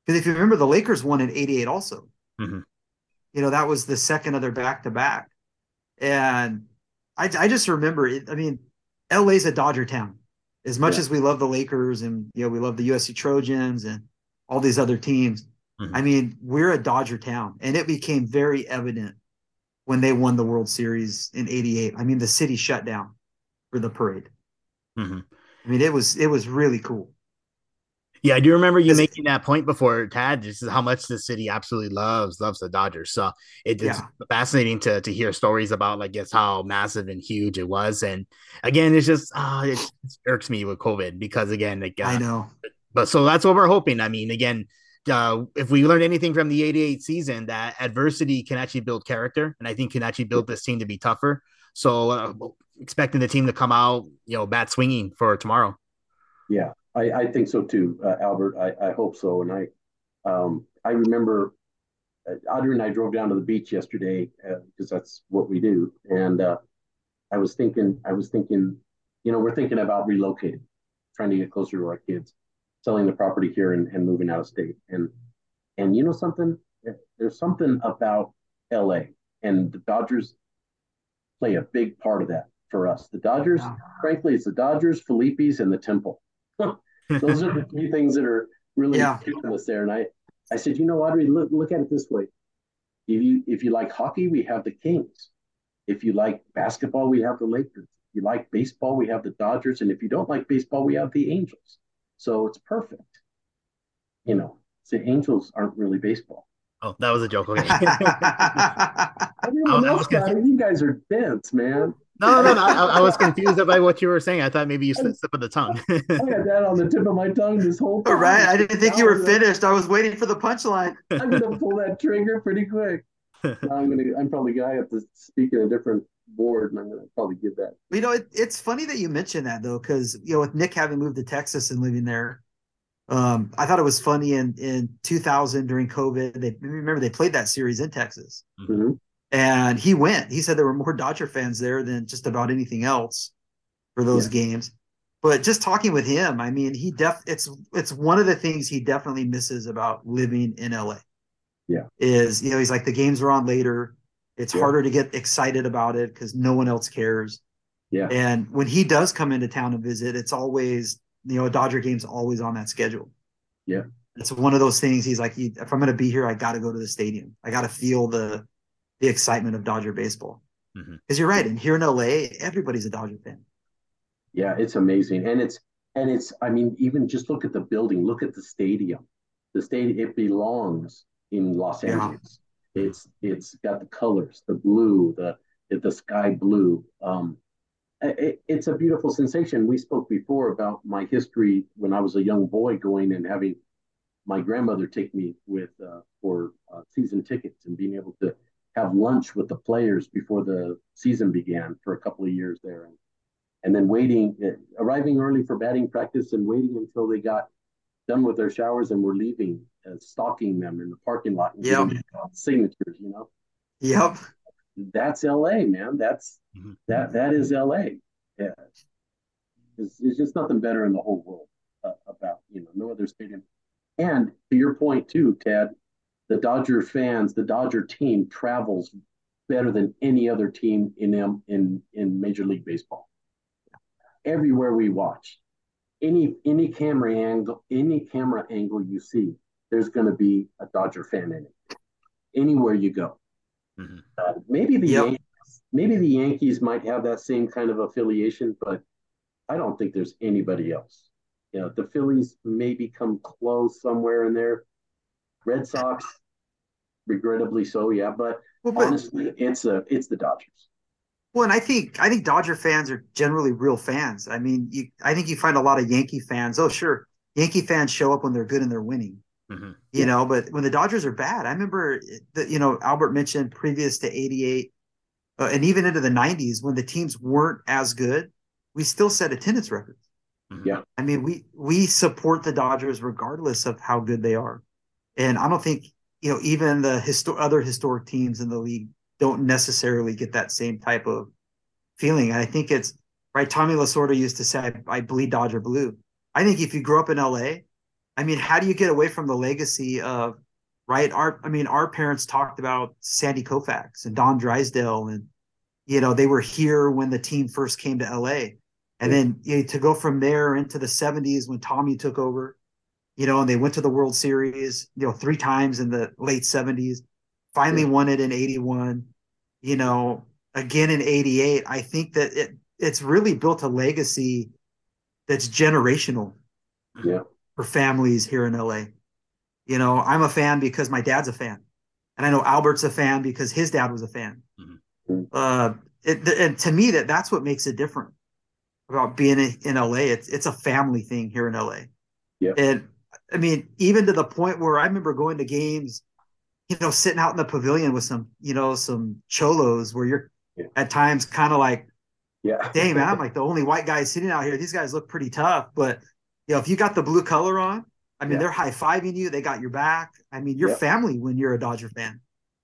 because if you remember, the Lakers won in '88 also. Mhm. You know that was the second of their back to back, and I, I just remember it. I mean, LA's a Dodger town. As much Yeah. as we love the Lakers and you know we love the USC Trojans and all these other teams, Mhm. I mean we're a Dodger town, and it became very evident when they won the World Series in '88. I mean, the city shut down for the parade. Mhm. I mean, it was it was really cool. Yeah, I do remember you making that point before, Tadd. This is how much the city absolutely loves loves the Dodgers. So it is yeah. fascinating to to hear stories about like just how massive and huge it was. And again, it's just uh, it, it irks me with COVID because again, like, uh, I know. But so that's what we're hoping. I mean, again, uh, if we learned anything from the 88 season, that adversity can actually build character, and I think can actually build this team to be tougher. So, uh, expecting the team to come out, you know, bat swinging for tomorrow. Yeah, I, I think so too, uh, Albert. I, I hope so. And I, um, I remember uh, Audrey and I drove down to the beach yesterday because uh, that's what we do. And uh, I was thinking, I was thinking, you know, we're thinking about relocating, trying to get closer to our kids, selling the property here and, and moving out of state. And and you know something, there's something about L.A. and the Dodgers play a big part of that for us. The Dodgers, frankly, it's the Dodgers, Philippe's, and the Temple. Those are the three things that are really yeah. keeping us there. And I, I said, you know, Audrey, look, look at it this way. If you if you like hockey, we have the Kings. If you like basketball, we have the Lakers. If you like baseball, we have the Dodgers. And if you don't like baseball, we have the Angels. So it's perfect. You hmm. know, the Angels aren't really baseball. Oh, that was a joke. Okay. Everyone else got it. You guys are dense, man. No, no, no. I, I, was confused by what you were saying. I thought maybe you slipped of the tongue. I had that on the tip of my tongue this whole oh, time. All right. I didn't think you were finished. I was waiting for the punchline. I'm gonna pull that trigger pretty quick. I'm gonna. I'm probably gonna have to speak in a different board, and I'm gonna probably give that. You know, it, it's funny that you mentioned that though, because you know, with Nick having moved to Texas and living there, um, I thought it was funny in in 2000 during COVID. They remember they played that series in Texas. Mm-hmm and he went. He said there were more Dodger fans there than just about anything else for those yeah. games. But just talking with him, I mean, he def it's it's one of the things he definitely misses about living in LA. Yeah. Is you know, he's like the games are on later. It's yeah. harder to get excited about it because no one else cares. Yeah. And when he does come into town to visit, it's always, you know, a Dodger game's always on that schedule. Yeah. It's one of those things. He's like, if I'm going to be here, I got to go to the stadium. I got to feel the the excitement of Dodger baseball. Because mm-hmm. you're right, and here in LA, everybody's a Dodger fan. Yeah, it's amazing, and it's and it's. I mean, even just look at the building. Look at the stadium. The stadium it belongs in Los Angeles. It's it's got the colors, the blue, the the sky blue. Um, it, it's a beautiful sensation. We spoke before about my history when I was a young boy going and having my grandmother take me with uh, for uh, season tickets and being able to have lunch with the players before the season began for a couple of years there, and and then waiting, uh, arriving early for batting practice and waiting until they got done with their showers and were leaving, uh, stalking them in the parking lot and yep. signatures. You know. Yep. That's L.A. Man. That's mm-hmm. that that is L.A. Yeah. It's, it's just nothing better in the whole world uh, about you know no other stadium. And to your point too, Ted, the Dodger fans, the Dodger team travels better than any other team in in in Major League Baseball. Everywhere we watch, any any camera angle, any camera angle you see, there's going to be a Dodger fan in it. Anywhere you go, mm-hmm. uh, maybe the yep. Yankees, maybe the Yankees might have that same kind of affiliation, but I don't think there's anybody else. You know, the Phillies maybe come close somewhere in there Red Sox, regrettably so, yeah. But, well, but honestly, it's a it's the Dodgers. Well, and I think I think Dodger fans are generally real fans. I mean, you, I think you find a lot of Yankee fans. Oh, sure, Yankee fans show up when they're good and they're winning. Mm-hmm. You know, but when the Dodgers are bad, I remember that you know Albert mentioned previous to '88 uh, and even into the '90s when the teams weren't as good, we still set attendance records. Mm-hmm. Yeah, I mean we we support the Dodgers regardless of how good they are. And I don't think, you know, even the histo- other historic teams in the league don't necessarily get that same type of feeling. And I think it's right. Tommy Lasorda used to say, I bleed Dodger blue. I think if you grew up in LA, I mean, how do you get away from the legacy of, right? Our, I mean, our parents talked about Sandy Koufax and Don Drysdale, and, you know, they were here when the team first came to LA. And then you know, to go from there into the 70s when Tommy took over, you know, and they went to the World Series, you know, three times in the late 70s, finally won it in 81, you know, again in 88. I think that it it's really built a legacy that's generational. Yeah. For families here in LA. You know, I'm a fan because my dad's a fan, and I know Albert's a fan because his dad was a fan. Mm-hmm. Uh, it, and to me, that that's what makes it different about being in LA. It's it's a family thing here in LA. Yeah. And I mean, even to the point where I remember going to games, you know, sitting out in the pavilion with some, you know, some cholos where you're yeah. at times kind of like, yeah, dang man, I'm like the only white guy sitting out here. These guys look pretty tough, but you know, if you got the blue color on, I mean, yeah. they're high fiving you. They got your back. I mean, you're family when you're a Dodger fan.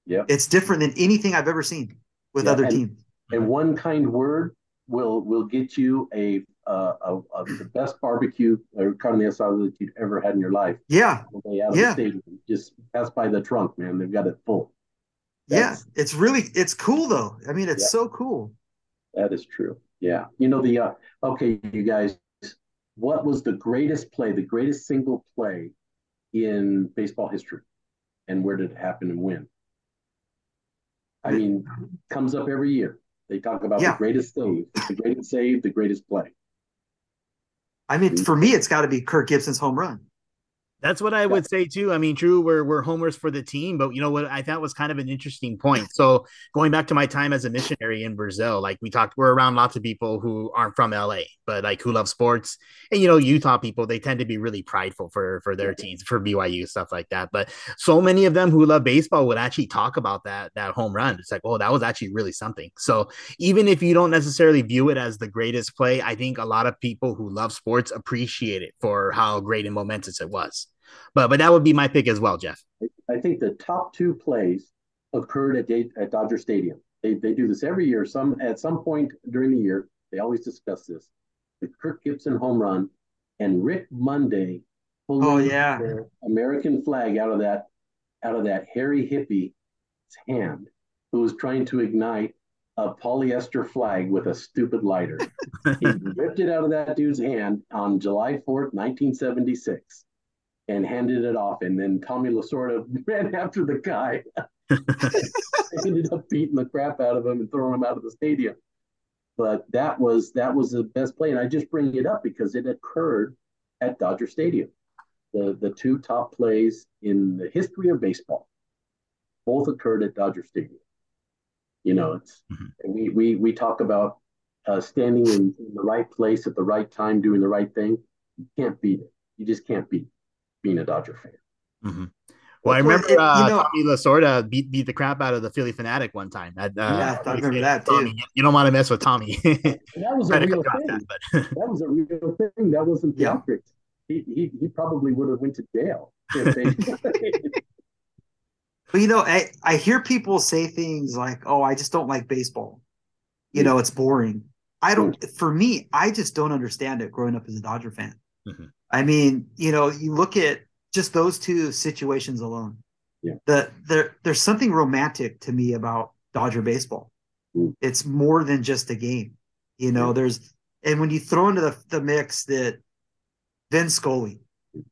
Yeah, it's different than anything I've ever seen with other and, teams. And one kind word will will get you a uh, a, a, the best barbecue or carne asada that you've ever had in your life. Yeah, yeah. Just pass by the trunk, man. They've got it full. That's, yeah, it's really it's cool though. I mean, it's yeah. so cool. That is true. Yeah, you know the uh, okay, you guys. What was the greatest play, the greatest single play in baseball history, and where did it happen and when? I mean, comes up every year. They talk about yeah. the greatest save, the greatest save, the greatest play. I mean, mm-hmm. for me, it's got to be Kirk Gibson's home run. That's what I would say too. I mean, true, we're we're homers for the team, but you know what I thought was kind of an interesting point. So going back to my time as a missionary in Brazil, like we talked, we're around lots of people who aren't from LA, but like who love sports. And you know, Utah people, they tend to be really prideful for for their teams, for BYU, stuff like that. But so many of them who love baseball would actually talk about that that home run. It's like, oh, that was actually really something. So even if you don't necessarily view it as the greatest play, I think a lot of people who love sports appreciate it for how great and momentous it was. But but that would be my pick as well, Jeff. I think the top two plays occurred at, at Dodger Stadium. They, they do this every year. Some at some point during the year, they always discuss this. The Kirk Gibson home run and Rick Monday pulling oh, yeah. the American flag out of that out of that hairy hippie's hand who was trying to ignite a polyester flag with a stupid lighter. he ripped it out of that dude's hand on July 4th, 1976 and handed it off. And then Tommy Lasorda ran after the guy. ended up beating the crap out of him and throwing him out of the stadium. But that was that was the best play, and I just bring it up because it occurred at Dodger Stadium. The the two top plays in the history of baseball both occurred at Dodger Stadium. You know, it's mm-hmm. we we we talk about uh, standing in, in the right place at the right time, doing the right thing. You can't beat it. You just can't beat. Being a Dodger fan. Mm-hmm. Well, I remember it, uh, you know, Tommy Lasorda beat beat the crap out of the Phillie Phanatic one time. At, uh, yeah, I remember that too. Tommy. You don't want to mess with Tommy. that was a real thing. That, but... that was a real thing. That wasn't theatrics. Yeah. He, he he probably would have went to jail. but you know, I I hear people say things like, "Oh, I just don't like baseball." You know, it's boring. I don't. For me, I just don't understand it. Growing up as a Dodger fan. Mm-hmm. I mean, you know, you look at just those two situations alone. Yeah. The there there's something romantic to me about Dodger baseball. Mm. It's more than just a game. You know, yeah. there's and when you throw into the, the mix that Vin Scully,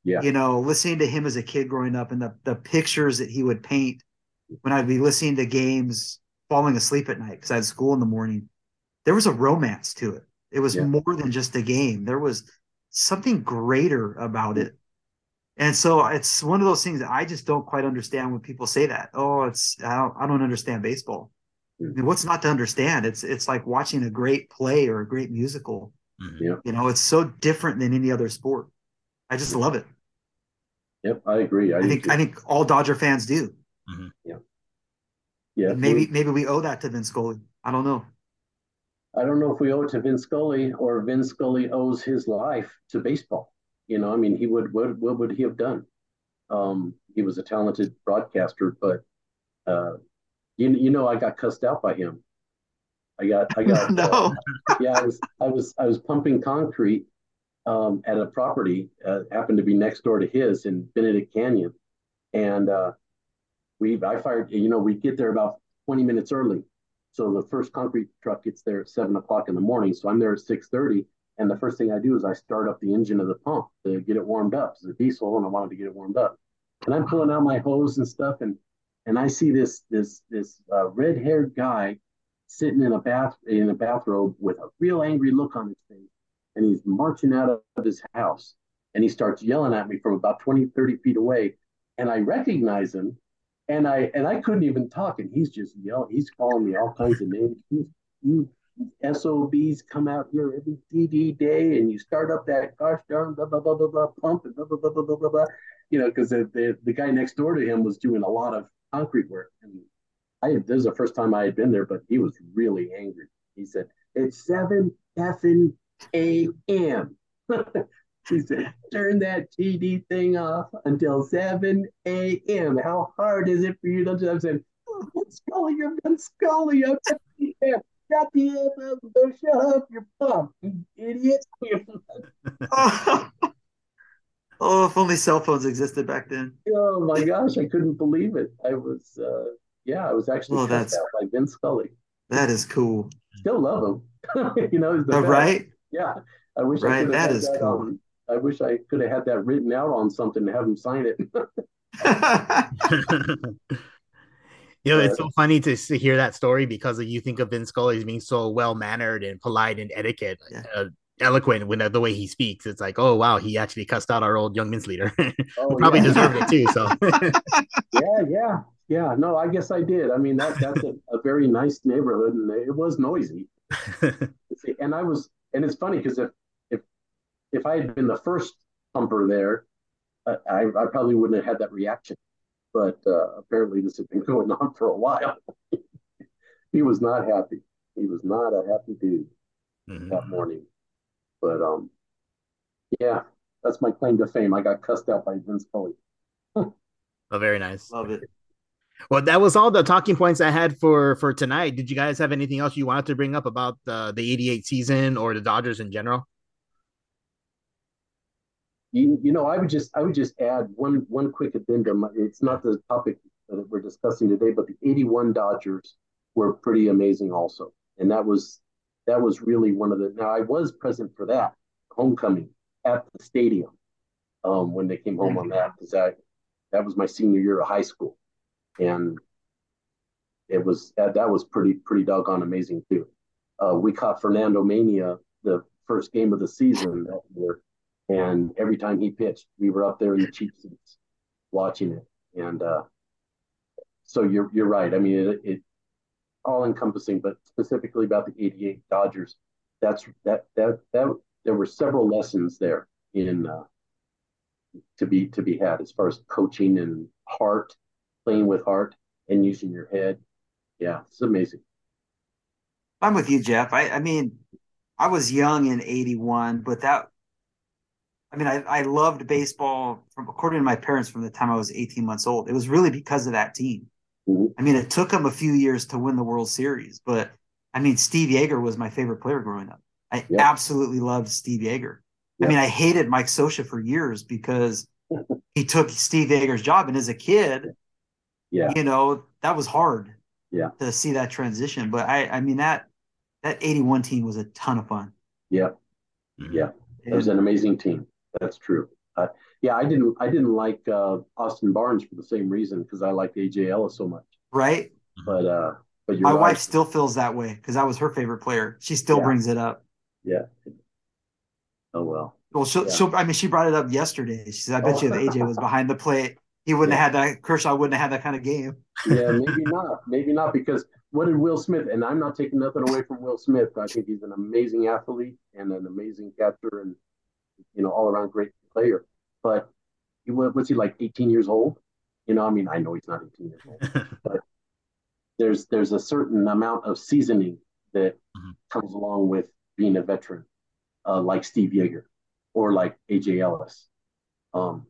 yeah, you know, listening to him as a kid growing up and the, the pictures that he would paint when I'd be listening to games, falling asleep at night because I had school in the morning. There was a romance to it. It was yeah. more than just a game. There was something greater about it. And so it's one of those things that I just don't quite understand when people say that. Oh, it's I don't I don't understand baseball. I mean, what's not to understand? It's it's like watching a great play or a great musical. Mm-hmm. Yeah. You know, it's so different than any other sport. I just love it. Yep, I agree. I, I think I think all Dodger fans do. Mm-hmm. Yeah. Yeah. And maybe maybe we owe that to Vin Scully. I don't know. I don't know if we owe it to Vin Scully or Vin Scully owes his life to baseball. You know, I mean, he would what what would he have done? Um, he was a talented broadcaster, but uh, you you know, I got cussed out by him. I got I got no. Uh, yeah, I was I was I was pumping concrete um, at a property uh, happened to be next door to his in Benedict Canyon, and uh, we I fired. You know, we get there about twenty minutes early so the first concrete truck gets there at seven o'clock in the morning. So I'm there at six thirty, and the first thing I do is I start up the engine of the pump to get it warmed up. It's a diesel, and I wanted to get it warmed up. And I'm pulling out my hose and stuff, and and I see this this this uh, red haired guy sitting in a bath in a bathrobe with a real angry look on his face, and he's marching out of his house. and he starts yelling at me from about 20, 30 feet away. And I recognize him and I and I couldn't even talk, and he's just yelling. He's calling me all kinds of names. You, SOBs come out here every TD day, and you start up that gosh darn blah blah blah blah blah pump and blah blah blah blah blah blah. blah. You know, because the, the the guy next door to him was doing a lot of concrete work, and I this is the first time I had been there, but he was really angry. He said, "It's seven effing a.m." She said, turn that TD thing off until 7 a.m. How hard is it for you to oh, I'm saying, oh, Scully, you're Vin Scully. I'm Got the FM. Don't shut up, you pump, you idiot. oh. if only cell phones existed back then. Oh my gosh, I couldn't believe it. I was, uh, yeah, I was actually oh, that's, out by Vin Scully. That is cool. Still love him. you know, he's the oh, right. Yeah, I wish. Right, I that is that cool. On, I wish I could have had that written out on something to have him sign it. you know, it's so funny to, to hear that story because you think of Vince Scully as being so well mannered and polite and etiquette, yeah. uh, eloquent when uh, the way he speaks. It's like, oh wow, he actually cussed out our old young men's leader. Oh, probably yeah. deserved it too. So yeah, yeah, yeah. No, I guess I did. I mean, that that's a, a very nice neighborhood, and it was noisy. and I was, and it's funny because if if if I had been the first pumper there, I, I probably wouldn't have had that reaction. But uh, apparently, this had been going on for a while. he was not happy. He was not a happy dude mm-hmm. that morning. But um, yeah, that's my claim to fame. I got cussed out by Vince Scully. oh, very nice. Love it. Well, that was all the talking points I had for for tonight. Did you guys have anything else you wanted to bring up about uh, the '88 season or the Dodgers in general? You, you know, I would just I would just add one one quick addendum. It's not the topic that we're discussing today, but the '81 Dodgers were pretty amazing also, and that was that was really one of the. Now I was present for that homecoming at the stadium um, when they came home on that because that that was my senior year of high school, and it was that that was pretty pretty doggone amazing too. Uh, we caught Fernandomania the first game of the season that year and every time he pitched, we were up there in the cheap seats watching it. And uh, so you're you're right. I mean, it, it all encompassing, but specifically about the '88 Dodgers. That's that that that there were several lessons there in uh, to be to be had as far as coaching and heart, playing with heart, and using your head. Yeah, it's amazing. I'm with you, Jeff. I, I mean, I was young in '81, but that I mean, I, I loved baseball from according to my parents from the time I was 18 months old. It was really because of that team. Mm-hmm. I mean, it took them a few years to win the World Series, but I mean, Steve Yeager was my favorite player growing up. I yep. absolutely loved Steve Yeager. Yep. I mean, I hated Mike Scioscia for years because he took Steve Yeager's job, and as a kid, yeah, you know, that was hard. Yeah, to see that transition. But I, I mean that that 81 team was a ton of fun. Yeah, yeah, it was an amazing team. That's true. Uh, yeah, I didn't. I didn't like uh, Austin Barnes for the same reason because I liked AJ Ellis so much. Right. But uh, but my right. wife still feels that way because that was her favorite player. She still yeah. brings it up. Yeah. Oh well. Well, she'll, yeah. she'll. I mean, she brought it up yesterday. She said, "I bet oh. you if AJ was behind the plate, he wouldn't yeah. have had that. Kershaw wouldn't have had that kind of game." yeah, maybe not. Maybe not because what did Will Smith? And I'm not taking nothing away from Will Smith. I think he's an amazing athlete and an amazing catcher, and you know, all around great player. But he was he like 18 years old? You know, I mean, I know he's not 18 years old, but there's there's a certain amount of seasoning that mm-hmm. comes along with being a veteran, uh, like Steve Yeager or like AJ Ellis. Um,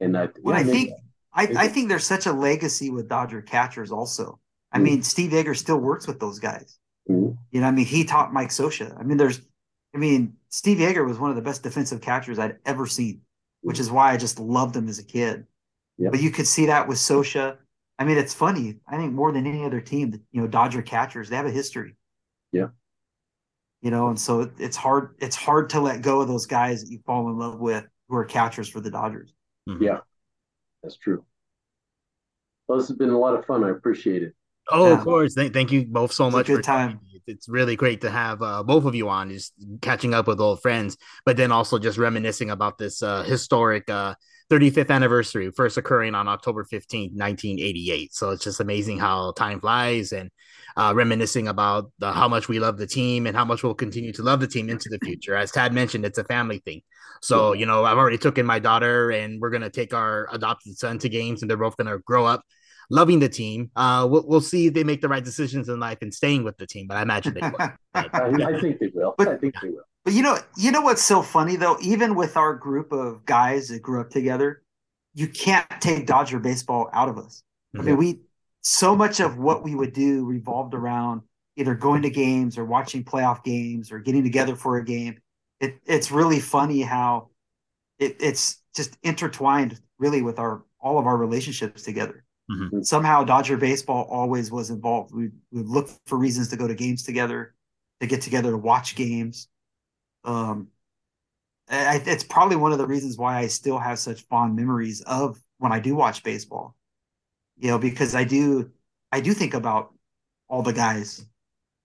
and I, well, yeah, I think I, I think there's such a legacy with Dodger catchers also. I mm-hmm. mean, Steve Yeager still works with those guys. Mm-hmm. You know, I mean, he taught Mike Scioscia. I mean, there's I mean, Steve Yeager was one of the best defensive catchers I'd ever seen, which is why I just loved him as a kid. Yep. But you could see that with Scioscia. I mean, it's funny. I think more than any other team, you know, Dodger catchers, they have a history. Yeah. You know, and so it's hard. It's hard to let go of those guys that you fall in love with who are catchers for the Dodgers. Mm-hmm. Yeah, that's true. Well, this has been a lot of fun. I appreciate it. Oh, yeah. of course. Thank, thank you both so it's much. good time. It's really great to have uh, both of you on, just catching up with old friends, but then also just reminiscing about this uh, historic uh, 35th anniversary, first occurring on October 15th, 1988. So it's just amazing how time flies and uh, reminiscing about the, how much we love the team and how much we'll continue to love the team into the future. As Tadd mentioned, it's a family thing. So, you know, I've already taken my daughter and we're going to take our adopted son to games and they're both going to grow up loving the team. Uh, we'll, we'll see if they make the right decisions in life and staying with the team, but I imagine they will. I, I, think they will. But, I think they will. But you know, you know what's so funny though? Even with our group of guys that grew up together, you can't take Dodger baseball out of us. Mm-hmm. I mean, we so much of what we would do revolved around either going to games or watching playoff games or getting together for a game. It, it's really funny how it, it's just intertwined really with our all of our relationships together. Mm-hmm. Somehow Dodger baseball always was involved. We would look for reasons to go to games together, to get together to watch games. Um, I, it's probably one of the reasons why I still have such fond memories of when I do watch baseball. You know, because I do, I do think about all the guys.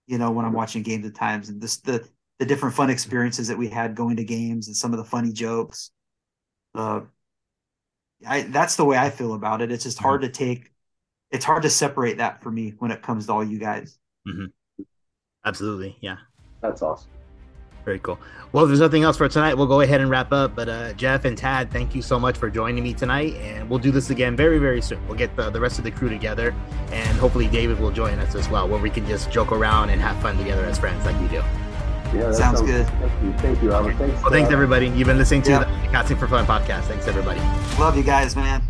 You know, when I'm watching games at times, and this the the different fun experiences that we had going to games and some of the funny jokes. Uh, I that's the way I feel about it. It's just hard mm-hmm. to take. It's hard to separate that for me when it comes to all you guys. Mm-hmm. Absolutely, yeah. That's awesome. Very cool. Well, if there's nothing else for tonight, we'll go ahead and wrap up. But uh, Jeff and Tadd, thank you so much for joining me tonight, and we'll do this again very, very soon. We'll get the, the rest of the crew together, and hopefully David will join us as well, where we can just joke around and have fun together as friends, like we do. Yeah, sounds, sounds, good. Thank you, thank you, Albert. Thanks. Well, thanks uh, everybody. You've been listening to yeah. the Casting for Fun podcast. Thanks everybody. Love you guys, man.